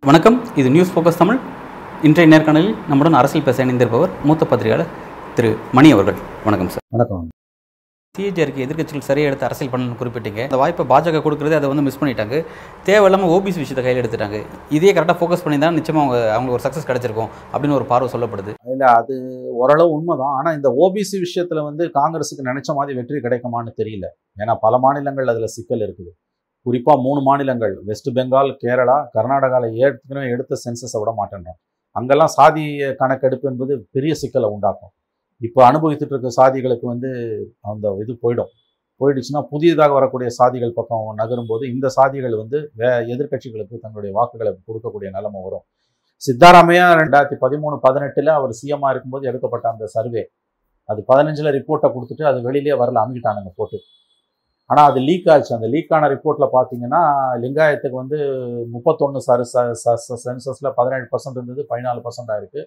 வணக்கம். இது news focus Tamil இன்றைய நேர்காணலில் நம்முடன் அரசியல் பேச இணைந்திருப்பவர் மூத்த பத்திரிகையாளர் திரு மணி அவர்கள். வணக்கம் சார் வணக்கம். சிஏஜிஆருக்கு எதிர்க்கட்சிகள் சரியாக எடுத்து அரசியல் பண்ணணும்னு குறிப்பிட்டீங்க. அந்த வாய்ப்பை பாஜக கொடுக்குறது அதை வந்து மிஸ் பண்ணிட்டாங்க. தேவையில்லாமல் ஓபிசி விஷயத்தை கையில் எடுத்துட்டாங்க. இதே கரெக்டாக ஃபோக்கஸ் பண்ணி தான் நிச்சயமாக அவங்க அவங்களுக்கு ஒரு சக்ஸஸ் கிடைச்சிருக்கும் அப்படின்னு ஒரு பார்வை சொல்லப்படுது. இல்லை அது ஓரளவு உண்மைதான். ஆனால் இந்த ஓபிசி விஷயத்தில் வந்து காங்கிரஸுக்கு நினைச்ச மாதிரி வெற்றி கிடைக்குமான்னு தெரியல. ஏன்னா பல மாநிலங்கள் அதில் சிக்கல் இருக்குது. குறிப்பாக மூணு மாநிலங்கள் வெஸ்ட் பெங்கால் கேரளா கர்நாடகாவில் ஏற்கனவே எடுத்த சென்சஸை விட மாட்டேன்றோம். அங்கெல்லாம் சாதி கணக்கெடுப்பு என்பது பெரிய சிக்கலை உண்டாக்கும். இப்போ அனுபவித்துட்டு இருக்க சாதிகளுக்கு வந்து அந்த இது போயிடும். போயிடுச்சுன்னா புதியதாக வரக்கூடிய சாதிகள் பக்கம் நகரும்போது இந்த சாதிகள் வந்து வே எதிர்க்கட்சிகளுக்கு தங்களுடைய வாக்குகளை கொடுக்கக்கூடிய நிலைமை வரும். சித்தாராமையா ரெண்டாயிரத்தி பதிமூணு பதினெட்டில் அவர் சிஎம்மாக இருக்கும்போது எடுக்கப்பட்ட அந்த சர்வே. அது பதினஞ்சில் ரிப்போர்ட்டை கொடுத்துட்டு அது வெளியிலே வரல அமைக்கிட்டானுங்க போட்டு. ஆனால் அது லீக் ஆச்சு. அந்த லீக் ஆன ரிப்போர்ட்டில் பார்த்தீங்கன்னா லிங்காயத்துக்கு வந்து முப்பத்தொன்று ச சென்சஸில் பதினேழு பர்சன்ட் இருந்தது பதினாலு பர்சன்ட் ஆயிருக்கு.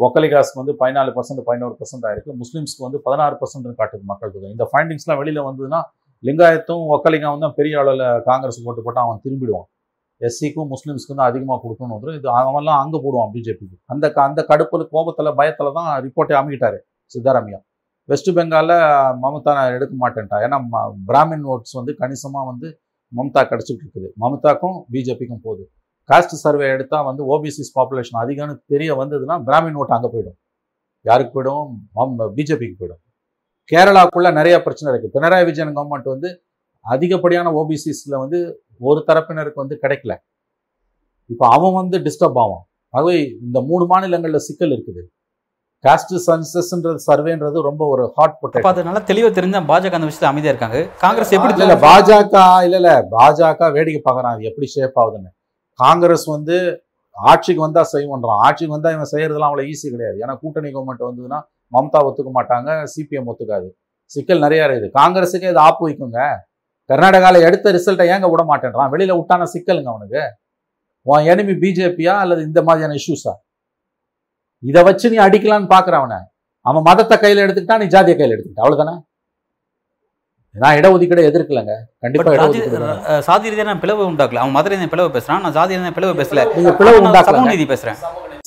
ஒக்கலிகாஸ்க்கு வந்து பதினாலு பர்சன்ட் பதினோரு பர்சன்ட் ஆயிருக்கு முஸ்லீம்ஸ்க்கு வந்து பதினாறு பர்சன்ட் காட்டுது மக்கள் தொகை. இந்த ஃபைண்டிங்ஸ்லாம் வெளியில் வந்ததுன்னா லிங்காயத்தும் ஒக்கலிங்காவும் தான் பெரிய அளவில் காங்கிரஸ் போட்டு போட்டு அவன் திரும்பிடுவான். எஸ்சிக்கும் முஸ்லீம்ஸ்க்கு தான் அதிகமாக கொடுக்கணும் வந்துடும் இது அவன்லாம் அங்கே போடுவான் பிஜேபிக்கு அந்த க- அந்த கடுப்பில் கோபத்தில் பயத்தில் தான் ரிப்போர்ட்டை அமைக்கிட்டாரு சித்தாராமையா. வெஸ்ட் பெங்காலில் மமதா நான் எடுக்க மாட்டேன்ட்டா. ஏன்னா ம- பிராமின் ஓட்ஸ் வந்து கணிசமாக வந்து மம்தா கிடச்சிட்டு இருக்குது. மம்தாக்கும் பிஜேபிக்கும் போகுது. காஸ்ட் சர்வே எடுத்தால் வந்து ஓபிசிஸ் பாப்புலேஷன் அதிகம்னு தெரிய வந்ததுன்னா பிராமின் ஓட்டு அங்கே போயிடும். யாருக்கு போயிடும்? பிஜேபிக்கு போயிடும். கேரளாக்குள்ள நிறைய பிரச்சனை இருக்குது பினராயி விஜயன் கவர்மெண்ட் வந்து அதிகப்படியான ஓபிசிஸில் வந்து ஒரு தரப்பினருக்கு வந்து கிடைக்கல. இப்போ அவன் வந்து டிஸ்டர்ப் ஆவான். ஆகவே இந்த மூணு மாநிலங்களில் சிக்கல் இருக்குது. காஸ்ட் சென்சஸ்ன்றது சர்வேன்றது ரொம்ப ஒரு ஹாட் அப்போ பொட்டேட்டோ அது நல்லா தெளிவாக தெரிஞ்சா பாஜக அந்த விஷயத்தை அமைதியாக இருக்காங்க. காங்கிரஸ் எப்படி இல்ல பாஜக இல்ல இல்ல பாஜக வேடிக்கை பார்க்கறான். அது எப்படி ஷேப் ஆகுதுன்னு. காங்கிரஸ் வந்து ஆட்சிக்கு வந்தால் செய்வோன்றான் ஆட்சிக்கு வந்தால் இவன் செய்கிறதுலாம் அவ்வளோ ஈஸி கிடையாது. ஏன்னா கூட்டணி கவர்மெண்ட் வந்ததுன்னா மம்தா ஒத்துக்க மாட்டாங்க சிபிஎம் ஒத்துக்காது. சிக்கல் நிறைய இருக்குது. காங்கிரஸுக்கே இது ஆப்பு வைக்குங்க. கர்நாடகாவில் எடுத்த ரிசல்ட்டை ஏங்க விட மாட்டேன்றான்? வெளியில் விட்டான சிக்கலுங்க அவனுக்கு. உன் எனிமி பிஜேபியா அல்லது இந்த மாதிரியான இஷ்யூஸா இதை வச்சு நீ அடிக்கலான்னு பாக்குற அவனை அவன் மதத்தை கையில் எடுத்துக்கிட்டா நீ ஜாதியை கையில் எடுத்துக்கிட்ட. அவ்வளோதானே நான் இடஒதுக்கீடு எதிர்க்கலங்க. கண்டிப்பா. சாதி ரீதியான பிளவு உண்டாக்கல. அவன் மத ரீதியான பிளவு பேசுறான் நான் சாதி ரீதியான பிளவு பேசல. நீங்க பிளவு நான் உண்டாக்கல. சமூக நீதி பேசுறேன்.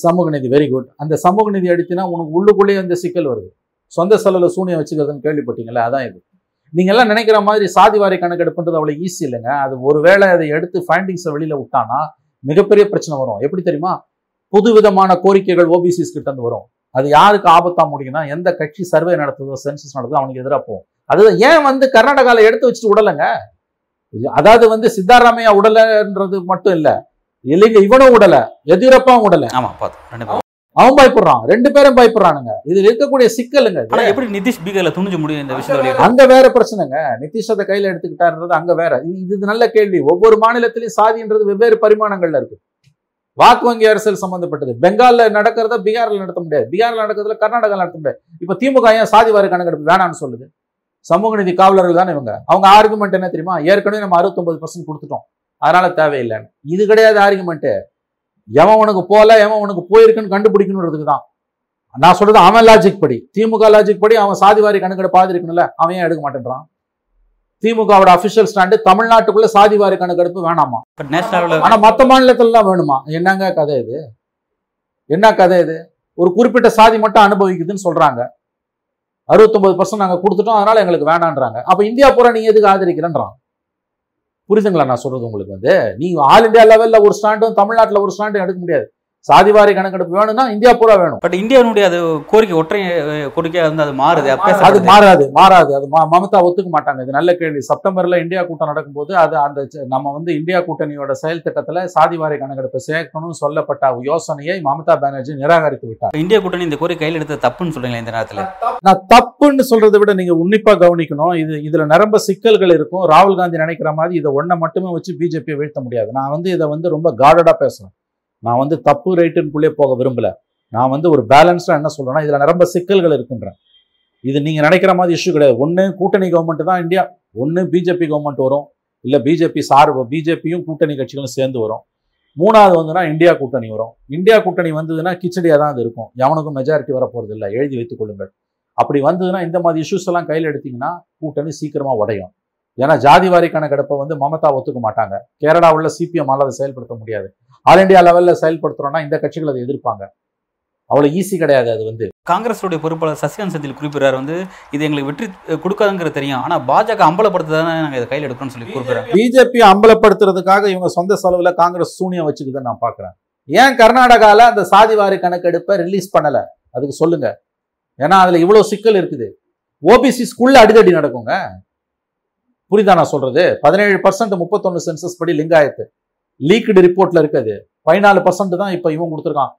சமூக நீதி வெரி குட் அந்த சமூக நீதி அடித்தினா உனக்கு உள்ளுக்குள்ளேயே இந்த சிக்கல் வருது. சொந்த செலவுல சூனியம் வச்சுக்கிறதுன்னு கேள்விப்பட்டீங்களா? அதான் இது. நீங்க எல்லாம் நினைக்கிற மாதிரி சாதிவாரி கணக்கெடுப்புன்றது அவ்வளவு ஈஸி இல்லைங்க. அது ஒருவேளை அதை எடுத்து ஃபைண்டிங்ஸை வெளியில விட்டானா மிகப்பெரிய பிரச்சனை வரும். எப்படி தெரியுமா? புது விதமான கோரிக்கைகள் ஓபிசிஸ் கிட்ட இருந்து வரும். அது யாருக்கு ஆபத்தா முடியும்னா எந்த கட்சி சர்வே நடத்துதோ சென்சஸ் நடத்துதோ அவனுக்கு எதிராக போகும். அதுதான் ஏன் வந்து கர்நாடகால எடுத்து வச்சுட்டு விடலைங்க அதாவது வந்து சித்தாராமையா உடலைன்றது மட்டும் இல்ல. இல்லைங்க இவனும் உடல. எதிரப்பாவும் உடல. ஆமா பேரும். அவன் பயப்படுறான். ரெண்டு பேரும் பயப்படுறானுங்க. இதுல இருக்கக்கூடிய சிக்கலுங்க எப்படி நிதிஷ் பீகர்ல துணிஞ்சு முடியும் இந்த வெளியிட்டு அங்க வேற பிரச்சனைங்க. நிதிஷ் அதை கையில எடுத்துக்கிட்டாருன்றது அங்க வேற. இது- நல்ல கேள்வி. ஒவ்வொரு மாநிலத்திலயும் சாதின்றது வெவ்வேறு பரிமாணங்கள்ல இருக்கு. வாக்கு வங்கி அரசியல் சம்பந்தப்பட்டது. பெங்கால்ல நடக்கிறத பீகார்ல நடத்த முடியாது. பீகார்ல நடக்கிறதுல கர்நாடகால நடத்த முடியாது. இப்ப திமுக ஏன் சாதி வாரி கணக்கெடுப்பு வேணாம்னு சொல்லுது? சமூக நீதி காவலர்கள் தானே இவங்க? அவங்க ஆர்குமெண்ட் என்ன தெரியுமா? ஏற்கனவே நம்ம அறுபத்தொன்பது பர்சன்ட் கொடுத்துட்டோம். அதனால தேவையில்லைன்னு. இது கிடையாது ஆர்குமெண்ட் எவன் உனக்கு போல எவன் உனக்கு போயிருக்குன்னு கண்டுபிடிக்கணுன்றதுக்கு தான். நான் சொல்றது அவன் லாஜிக் படி. திமுக லாஜிக் படி அவன் சாதிவாரி கணக்கெடுப்பு ஆதரிக்கணும்ல அவன் ஏன் எடுக்க மாட்டேன்றான்? திமுகவோட அபிஷியல் ஸ்டாண்டு தமிழ்நாட்டுக்குள்ள சாதிவாரி கணக்கெடுப்பு வேணாமா? ஆனா மத்த மாநிலத்துல வேணுமா? என்னங்க கதை இது? என்ன கதை இது? ஒரு குறிப்பிட்ட சாதி மட்டும் அனுபவிக்குதுன்னு சொல்றாங்க. அறுபத்தொம்பது பர்சன்ட் நாங்கள் கொடுத்துட்டோம் அதனால் எங்களுக்கு வேணான்றாங்க அப்போ இந்தியா பூரா நீ எதுக்கு ஆதரிக்கிறேன்றான்? புரியுதுங்களா நான் சொல்கிறது உங்களுக்கு வந்து? நீங்கள் ஆல் இந்தியா லெவலில் ஒரு ஸ்டாண்டும் தமிழ்நாட்டில் ஒரு ஸ்டாண்டும் எடுக்க முடியாது. சாதிவாரி கணக்கெடுப்பு வேணும்னா இந்தியா பூரா வேணும். பட் இந்தியாவுடைய அது கோரிக்கை ஒற்றை கோரிக்கையா வந்து அது மாறுது? அப்ப அது. மாறாது? மாறாது அது ம- மமதா ஒத்துக்க மாட்டாங்க. இது நல்ல கேள்வி. செப்டம்பர்ல இந்தியா கூட்டம் நடக்கும்போது அது அந்த நம்ம வந்து இந்தியா கூட்டணியோட செயல் திட்டத்துல சாதிவாரி கணக்கெடுப்பு சேர்க்கணும்னு சொல்லப்பட்ட யோசனையை மமதா பானர்ஜி நிராகரித்து விட்டார். இந்தியா கூட்டணி இந்த கோரிக்கை கையில் எடுத்து தப்புன்னு சொல்றீங்களா இந்த நேரத்துல? நான் தப்புன்னு சொல்றதை விட நீங்க உன்னிப்பா கவனிக்கணும். இது இதுல நிரம்ப சிக்கல்கள் இருக்கும். ராகுல் காந்தி நினைக்கிற மாதிரி இதை ஒன்றை மட்டுமே வச்சு பிஜேபியை வீழ்த்த முடியாது. நான் வந்து இதை வந்து ரொம்ப கார்டடா பேசுறேன். நான் வந்து தப்பு ரைட்டுக்குள்ளே போக விரும்பலை. நான் வந்து ஒரு பேலன்ஸாக என்ன சொல்கிறேன்னா இதில் நிரம்ப சிக்கல்கள் இருக்குன்றேன். இது நீங்கள் நினைக்கிற மாதிரி இஷ்யூ கிடையாது. ஒன்று கூட்டணி கவர்மெண்ட் தான் இந்தியா ஒன்று பிஜேபி கவர்மெண்ட் வரும். இல்லை பிஜேபி சார்பு பிஜேபியும் கூட்டணி கட்சிகளும் சேர்ந்து வரும். மூணாவது வந்துன்னா இந்தியா கூட்டணி வரும். இந்தியா கூட்டணி வந்ததுன்னா கிச்சடியாக தான் அது இருக்கும். எவனுக்கும் மெஜாரிட்டி வர போகிறது இல்லை எழுதி வைத்துக் கொள்ளுங்கள். அப்படி வந்ததுன்னா இந்த மாதிரி இஷ்யூஸ் எல்லாம் கையில் எடுத்தீங்கன்னா கூட்டணி சீக்கிரமாக உடையும். ஏன்னா ஜாதிவாரி கணக்கெடுப்பை வந்து மமதா ஒத்துக்க மாட்டாங்க. கேரளாவுள்ள சிபிஎம் அதை செயல்படுத்த முடியாது. ஆல் இந்தியா லெவலில் செயல்படுத்துறோம்னா இந்த கட்சிகள் அதை எதிர்ப்பாங்க. அவ்வளோ ஈஸி கிடையாது அது வந்து. காங்கிரஸுடைய பொறுப்பாளர் சசிகாந்த் செந்தில் குறிப்பிடுறாரு வந்து இது எங்களுக்கு வெற்றி அஹ், கொடுக்காதுங்கிறது தெரியும். ஆனால் பாஜக அம்பலப்படுத்த தானே நாங்கள் இதை கையில் எடுக்கணும்னு சொல்லி குறிப்பிடுறாங்க பிஜேபி அம்பலப்படுத்துறதுக்காக இவங்க சொந்த செலவுல காங்கிரஸ் சூனியம் வச்சுக்குதுன்னு நான் பார்க்குறேன். ஏன் கர்நாடகால அந்த சாதிவாரி கணக்கெடுப்பை ரிலீஸ் பண்ணல? அதுக்கு சொல்லுங்க. ஏன்னா அதுல இவ்வளவு சிக்கல் இருக்குது. ஓபிசி ஸ்கூல்ல அடிதடி நடக்குங்க. புரியுதா நான் சொல்றது? பதினேழு பர்சன்ட் முப்பத்தொன்னு சென்சஸ் படி லிங்காயத்து லீக்டு ரிப்போர்ட்ல இருக்குது. பதினாலு பர்சன்ட் தான் இப்போ இவன் கொடுத்துருக்கான்.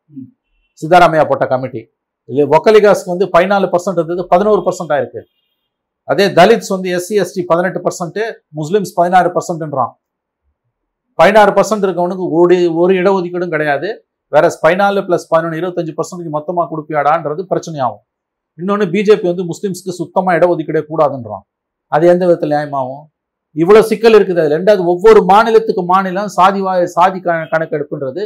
சித்தாராமையா போட்ட கமிட்டி இது ஒக்கலிகாஸ்க்கு வந்து பதினாலு பர்சன்ட் இருந்தது பதினோரு பர்சன்ட் ஆயிருக்கு. அதே தலித்ஸ் வந்து எஸ்சி எஸ்டி பதினெட்டு பர்சன்ட் முஸ்லிம்ஸ் பதினாறு பர்சன்ட்ன்றான் பதினாறு பர்சன்ட் இருக்கவனுக்கு ஒரு ஒரு இடஒதுக்கீடும் கிடையாது. வேற பதினாலு பிளஸ் பதினொன்று இருபத்தஞ்சு பர்சன்ட் மொத்தமாக கொடுப்பியாடான்றது பிரச்சனையாகும். இன்னொன்று பிஜேபி வந்து முஸ்லிம்ஸ்க்கு சுத்தமாக இடஒதுக்கீடே கூடாதுன்றான். அது எந்த விதத்தில் நியாயமாகும்? இவ்வளவு சிக்கல் இருக்குது அது ரெண்டாவது ஒவ்வொரு மாநிலத்துக்கு மாநிலம் சாதி சாதி கணக்கெடுப்புன்றது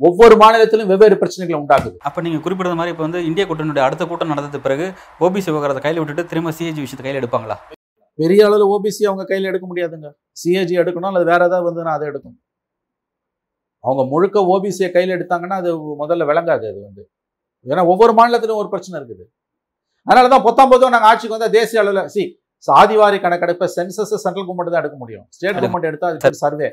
ஒவ்வொரு மாநிலத்திலும் வெவ்வேறு பிரச்சனைகளை உண்டாக்குது. அப்போ நீங்கள் குறிப்பிடுற மாதிரி இப்போ வந்து இந்திய கூட்டணியுடைய அடுத்த கூட்டம் நடந்தது பிறகு ஓபிசி விவகாரத்தை கையில் விட்டுட்டு திரும்ப சிஏஜி விஷயத்தை கையில் எடுப்பாங்களா? பெரிய அளவில் ஓபிசி அவங்க கையில் எடுக்க முடியாதுங்க. சிஏஜி எடுக்கணும் அல்லது வேற ஏதாவது வந்து அதை எடுக்கும் அவங்க முழுக்க ஓபிசியை கையில் எடுத்தாங்கன்னா அது முதல்ல விளங்காது அது வந்து. ஏன்னா ஒவ்வொரு மாநிலத்திலும் ஒரு பிரச்சனை இருக்குது. அதனால தான் பொத்தாம் பொதுவாக நாங்கள் ஆட்சிக்கு வந்தால் தேசிய அளவில் சி சாதிவாரி கணக்கெடுப்பை சென்சஸ் சென்ட்ரல் கவர்மெண்ட் தான் எடுக்க முடியும். ஸ்டேட் கவர்மெண்ட் எடுத்தா அது சர்வே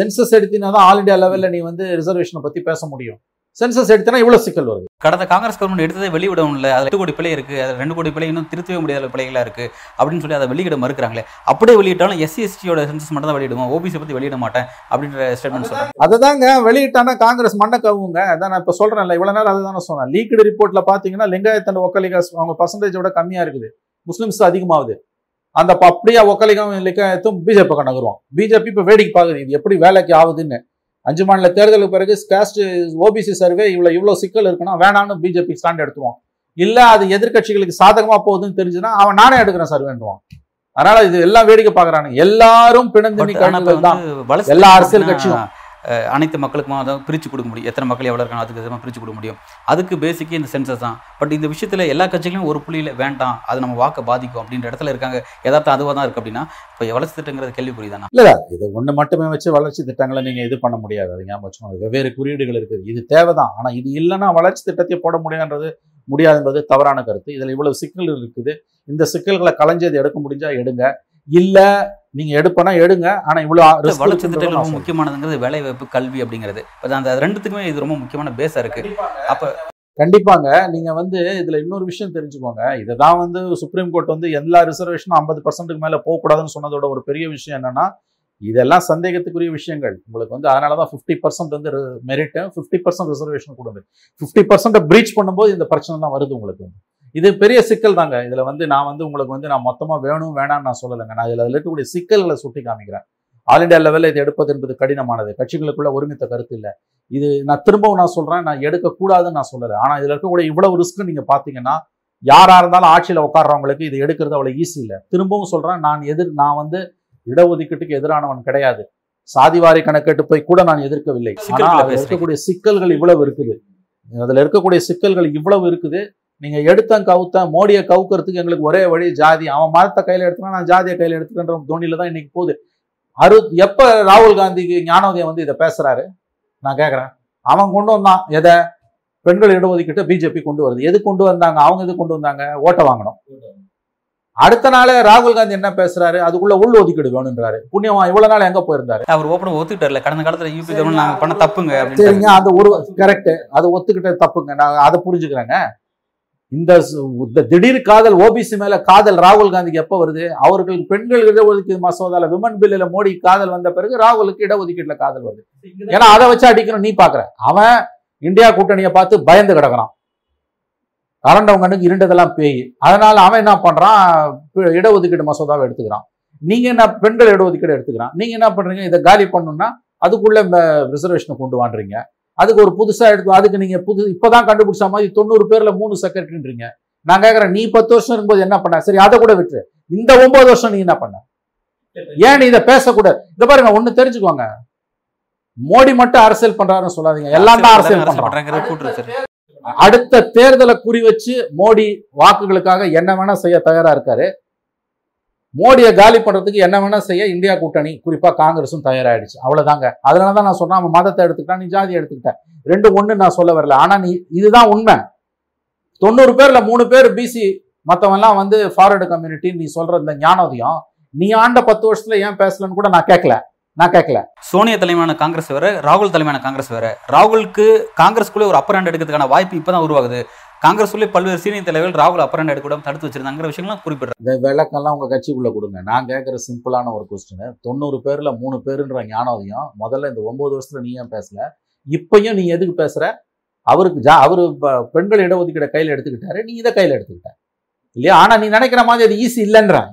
சென்சஸ் எடுத்தினா தான் ஆல் இந்தியா லெவலில் நீ வந்து ரிசர்வேஷனை பற்றி பேச முடியும். சென்சஸ் எடுத்தனா இவ்வளோ சிக்கல் வருது. கடந்த காங்கிரஸ் கவர்மெண்ட் எடுத்ததை வெளியிடவும் இல்லை அதில் எட்டு கோடி பிள்ளை இருக்குது அதில் ரெண்டு கோடி பிள்ளை இன்னும் திருத்தவே முடியாத பிள்ளைகளாக இருக்குது அப்படின்னு சொல்லி அதை வெளியிட மறுக்கிறாங்களே. அப்படியே வெளியிட்டாலும் எஸ்சி எஸ்டியோட சென்சஸ் மட்டும் தான் வெளியிடுவோம் ஓபிசி பற்றி வெளியிட மாட்டேன் அப்படின்ற ஸ்டேட்மெண்ட் சொல்கிறாங்க அதுதாங்க. வெளியிட்டானா காங்கிரஸ் மண்ணை கவுங்க அதான் நான் இப்போ சொல்றேன்ல. இவ்வளவு நாள் அதுதானே சொன்னேன். லீக்டு ரிப்போர்ட்ல பாத்தீங்கன்னா லிங்காயத்தன் ஒக்கலிகாஸ் அவங்க பர்சன்டேஜோட கம்மியா இருக்குது. முஸ்லிம்ஸ் அதிகமாகுது. அந்த அப்படியே ஒக்கலிகம் லிங்காயத்தும் பிஜேபி பக்கம் நகருவோம் பிஜேபி இப்போ வேடிக்கை பார்க்குது. இது எப்படி வேலைக்கு ஆகுதுன்னு. அஞ்சு மாநில தேர்தலுக்கு பிறகு காஸ்ட் ஓபிசி சர்வே இவ்வளவு இவ்வளவு சிக்கல் இருக்குன்னா வேணான்னு பிஜேபி ஸ்டாண்ட் எடுத்துருவோம் இல்ல அது எதிர்க்கட்சிகளுக்கு சாதகமா போகுதுன்னு தெரிஞ்சுன்னா அவன் நானே எடுக்கிறேன் சர்வேன்றான் அதனால இது எல்லாம் வேடிக்கை பார்க்கறானுங்க. எல்லாரும் கழிவுகள் தான். எல்லா அரசியல் கட்சியும். அனைத்து மக்களுக்குமா அதை பிரித்து கொடுக்க முடியும். எத்தனை மக்கள் எவ்வளோ இருக்காங்க அதுக்கு விதமாக பிரித்து கொடுக்க முடியும். அதுக்கு பேசிக்கே இந்த சென்சஸ் தான். பட் இந்த விஷயத்தில் எல்லா கட்சிகளும் ஒரு புள்ளியில் வேண்டாம் அது நம்ம வாக்கை பாதிக்கும் அப்படின்ற இடத்துல இருக்காங்க. எதார்த்தம் அதுவாக தான் இருக்குது அப்படின்னா இப்போ வளர்ச்சி திட்டங்கிறது கேள்வி புரியுதானா இல்லை இது ஒன்று மட்டுமே வச்சு வளர்ச்சி திட்டங்களை நீங்கள் இது பண்ண முடியாது. அது ஞாபகம் வச்சுக்கோங்க. வெவ்வேறு குறியீடுகள் இருக்குது இது தேவை தான் ஆனால் இது இல்லைன்னா வளர்ச்சி திட்டத்தை போட முடியாதுன்றது முடியாது என்பது தவறான கருத்து. இதில் இவ்வளவு சிக்கல்கள் இருக்குது. இந்த சிக்கல்களை களைஞ்சது எடுக்க முடிஞ்சால் எடுங்க. இல்லை நீங்க எடுப்பனா எடுங்க. ஆனா இவ்வளவு வளர்ச்சி திட்டங்கள் ரொம்ப. முக்கியமானதுங்கிறது வேலைவாய்ப்பு கல்வி அப்படிங்கிறது. அந்த ரெண்டுத்துக்குமே இது ரொம்ப முக்கியமான பேஸாக இருக்குது அப்போ கண்டிப்பாங்க. நீங்க வந்து இதுல இன்னொரு விஷயம் தெரிஞ்சுக்கோங்க. இதுதான் வந்து சுப்ரீம் கோர்ட் வந்து எல்லா ரிசர்வேஷனும் ஐம்பது பர்சன்ட்டுக்கு மேல போகக்கூடாதுன்னு சொன்னதோட ஒரு பெரிய விஷயம் என்னன்னா இதெல்லாம் சந்தேகத்துக்குரிய விஷயங்கள். உங்களுக்கு வந்து அதனால தான் ஃபிஃப்டி பர்சன்ட் வந்து மெரிட் ஃபிஃப்டி பர்சன்ட் ரிசர்வேஷன் கொடுங்க. ஃபிஃப்டி பர்சன்ட் பிரீச் பண்ணும்போது இந்த பிரச்சனை தான் வருது உங்களுக்கு. இது பெரிய சிக்கல் தாங்க. இதுல வந்து நான் வந்து உங்களுக்கு வந்து நான் மொத்தமா வேணும் வேணாம்னு நான் சொல்லலைங்க. நான் இதுல அதுல இருக்கக்கூடிய சிக்கல்களை சுட்டி காமிக்கிறேன். ஆல் இந்தியா லெவலில் இது எடுப்பது என்பது கடினமானது. கட்சிகளுக்குள்ள ஒருமித்த கருத்து இல்லை. இது நான் திரும்பவும் நான் சொல்றேன். நான் எடுக்கக்கூடாதுன்னு நான் சொல்லலை. ஆனா இதுல இருக்கக்கூடிய இவ்வளவு ரிஸ்க் நீங்க பாத்தீங்கன்னா யாரா இருந்தாலும் ஆட்சியில உட்கார்றவங்களுக்கு இது எடுக்கிறது அவ்வளவு ஈஸி இல்லை. திரும்பவும் சொல்றேன். நான் எதிர் நான் வந்து இடஒதுக்கீட்டுக்கு எதிரானவன் கிடையாது. சாதிவாரி கணக்கெடுப்பை கூட நான் எதிர்க்கவில்லை. ஆனா சிக்கல்களை அதுல. இருக்கக்கூடிய சிக்கல்கள் இவ்வளவு இருக்குது. அதுல இருக்கக்கூடிய சிக்கல்கள் இவ்வளவு இருக்குது. நீங்க எடுத்தன் கவுத்தன் மோடியை கவுக்கிறதுக்கு எங்களுக்கு ஒரே வழி ஜாதி. அவன் மதத்தை கையில எடுத்துனா நான் ஜாதியை கையில எடுத்துக்கின்ற தோணியில தான் இன்னைக்கு போகுது. அரு எப்ப ராகுல் காந்திக்கு ஞானோதயம் வந்து இதை பேசுறாரு? நான் கேட்கறேன் அவன் கொண்டு வந்தான். எதை? பெண்கள் இடஒதுக்கீட்டை பிஜேபி கொண்டு வருது. எது கொண்டு வந்தாங்க? அவங்க எது கொண்டு வந்தாங்க? ஓட்டை வாங்கணும். அடுத்த நாளே ராகுல் காந்தி என்ன பேசுறாரு? அதுக்குள்ள உள் ஒதுக்கீடு வேணுன்றாரு புண்ணியமா இவ்வளவு நாள் எங்க போயிருந்தாரு? அவர் ஓப்பனாக ஒத்துக்கிட்டார்ல. கடந்த காலத்தில் யூபி கவர்மெண்ட் நாங்கள் பண்ண தப்புங்க சரிங்க அந்த ஒரு கரெக்ட் அது ஒத்துக்கிட்ட தப்புங்க. நான் அதை புரிஞ்சுக்கிறேங்க. இந்த திடீர் காதல் ஓபிசி மேல காதல் ராகுல் காந்திக்கு எப்ப வருது? அவர்களுக்கு பெண்கள் இடஒதுக்கீடு மசோதால விமன் பில்லுல மோடி காதல் வந்த பிறகு ராகுலுக்கு இடஒதுக்கீட்டுல காதல் வருது. ஏன்னா அதை வச்சு அடிக்கணும் நீ பாக்குற. அவன் இந்தியா கூட்டணியை பார்த்து பயந்து கிடக்குறான். அரண்டவங்கனுக்கு இருண்டதெல்லாம் பேய். அதனால அவன் என்ன பண்றான்? இடஒதுக்கீடு மசோதாவை எடுத்துக்கிறான். நீங்க என்ன பெண்கள் இடஒதுக்கீடு எடுத்துக்கிறான்? நீங்க என்ன பண்றீங்க? இதை காலி பண்ணணும்னா அதுக்குள்ள ரிசர்வேஷனை கொண்டு வாண்டுறீங்க அதுக்கு ஒரு புதுசா எடுத்து அதுக்கு நீங்க புது இப்பதான் கண்டுபிடிச்ச மாதிரி தொண்ணூறு பேர்ல மூணு செக்ரட்டரின்றீங்க நான் கேக்குறேன் நீ பத்து வருஷம் இருக்கும்போது என்ன பண்ண? சரி அதை கூட விட்டுரு. இந்த ஒன்பது வருஷம் நீ என்ன பண்ண? ஏன் நீ இதை பேசக்கூடாது இந்த பாருங்க ஒண்ணு தெரிஞ்சுக்கோங்க. மோடி மட்டும் அரசியல் பண்றாருன்னு சொல்லாதீங்க. எல்லாம் தான் அரசியல் பண்றாங்க. அடுத்த தேர்தலை குறி வச்சு மோடி வாக்குகளுக்காக என்ன வேணா செய்ய தயாரா இருக்காரு. மோடியை காலி பண்ணுறதுக்கு என்ன வேணால் செய்ய இந்தியா கூட்டணி குறிப்பாக காங்கிரஸும் தயாராகிடுச்சு அவ்வளோதாங்க அதனால தான் நான் சொன்னேன் அவன் மதத்தை எடுத்துக்கிட்டான் நீ ஜாதி எடுத்துக்கிட்டேன் ரெண்டு ஒன்று நான் சொல்ல வரல. ஆனால் நீ இதுதான் உண்மை. தொண்ணூறு பேரில் மூணு பேர் பிசி மற்றவெல்லாம் வந்து ஃபார்வர்டு கம்யூனிட்டி நீ சொல்கிற இந்த ஞானோதயம் நீ ஆண்ட பத்து வருஷத்துல ஏன் பேசலன்னு கூட நான் கேட்கல. நான் கேட்கல. சோனியா தலைமையான காங்கிரஸ் வேற ராகுல் தலைமையான காங்கிரஸ் வேற. ராகுலுக்கு காங்கிரஸ்குள்ளே ஒரு அப்பர் ஹேண்ட் எடுக்கிறதுக்கான வாய்ப்பு இப்பதான் உருவாகுது. காங்கிரஸ் சொல்லி பல்வேறு சீனியர் தலைவர்கள் ராகுல் அப்பர் ஹேண்ட் எடுக்க தடுத்து வச்சிருந்தாங்கிற விஷயங்கள்லாம் குறிப்பிடுறாங்க. இந்த விளக்கெல்லாம் உங்க கட்சிக்குள்ள கொடுங்க. நான் கேட்குற சிம்பிளான ஒரு கொஸ்டின் தொண்ணூறு பேர்ல மூணு பேருன்ற ஞானோதயம் முதல்ல இந்த ஒன்பது வருஷத்துல நீ ஏன் பேசல? இப்பையும் நீ எதுக்கு பேசுற? அவருக்கு ஜா அவர் பெண்கள் இடஒதுக்கீட கையில் எடுத்துக்கிட்டாரு. நீ இதை கையில் எடுத்துக்கிட்ட. இல்லையா? ஆனால் நீ நினைக்கிற மாதிரி அது ஈஸி இல்லைன்ற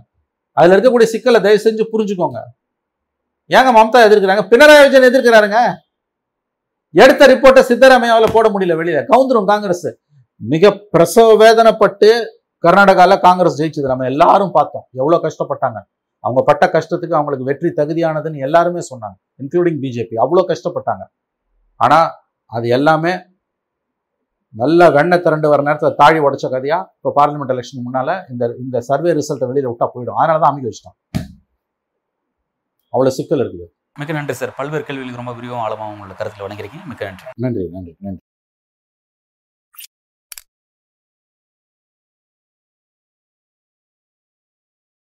அதில் இருக்கக்கூடிய சிக்கலை தயவு செஞ்சு புரிஞ்சுக்கோங்க. ஏங்க மம்தா எதிர்க்கிறாங்க? பினராயி விஜயன் எதிர்க்கிறாருங்க. எடுத்த ரிப்போர்ட்டை சித்தராமையாவில் போட முடியல வெளியில். கவுந்துரும் காங்கிரஸ். மிக பிரசவ வேதனைப்பட்டு கர்நாடகால காங்கிரஸ் ஜெயிச்சது நம்ம எல்லாரும் பார்த்தோம். எவ்வளவு கஷ்டப்பட்டாங்க. அவங்க பட்ட கஷ்டத்துக்கு அவங்களுக்கு வெற்றி தகுதியானதுன்னு எல்லாருமே சொன்னாங்க இன்க்ளூடிங் பிஜேபி அவ்வளோ கஷ்டப்பட்டாங்க. ஆனா அது எல்லாமே நல்ல வெண்ணெய் திரண்டு வர நேரத்தில் தாழி உடைச்ச கதையா இப்போ பார்லிமெண்ட் எலெக்ஷன் முன்னால இந்த இந்த சர்வே ரிசல்ட்டை வெளியில விட்டா போயிடும். அதனால தான் அமைக்க வச்சிட்டோம். அவ்வளோ சிக்கல் இருக்குது. மிக்க நன்றி சார். பல்வேறு கேள்விகளுக்கு ரொம்ப விரிவாக ஆழமாக உங்களோட கருத்தில் வணங்கிருக்கீங்க மிக்க நன்றி. நன்றி நன்றி நன்றி.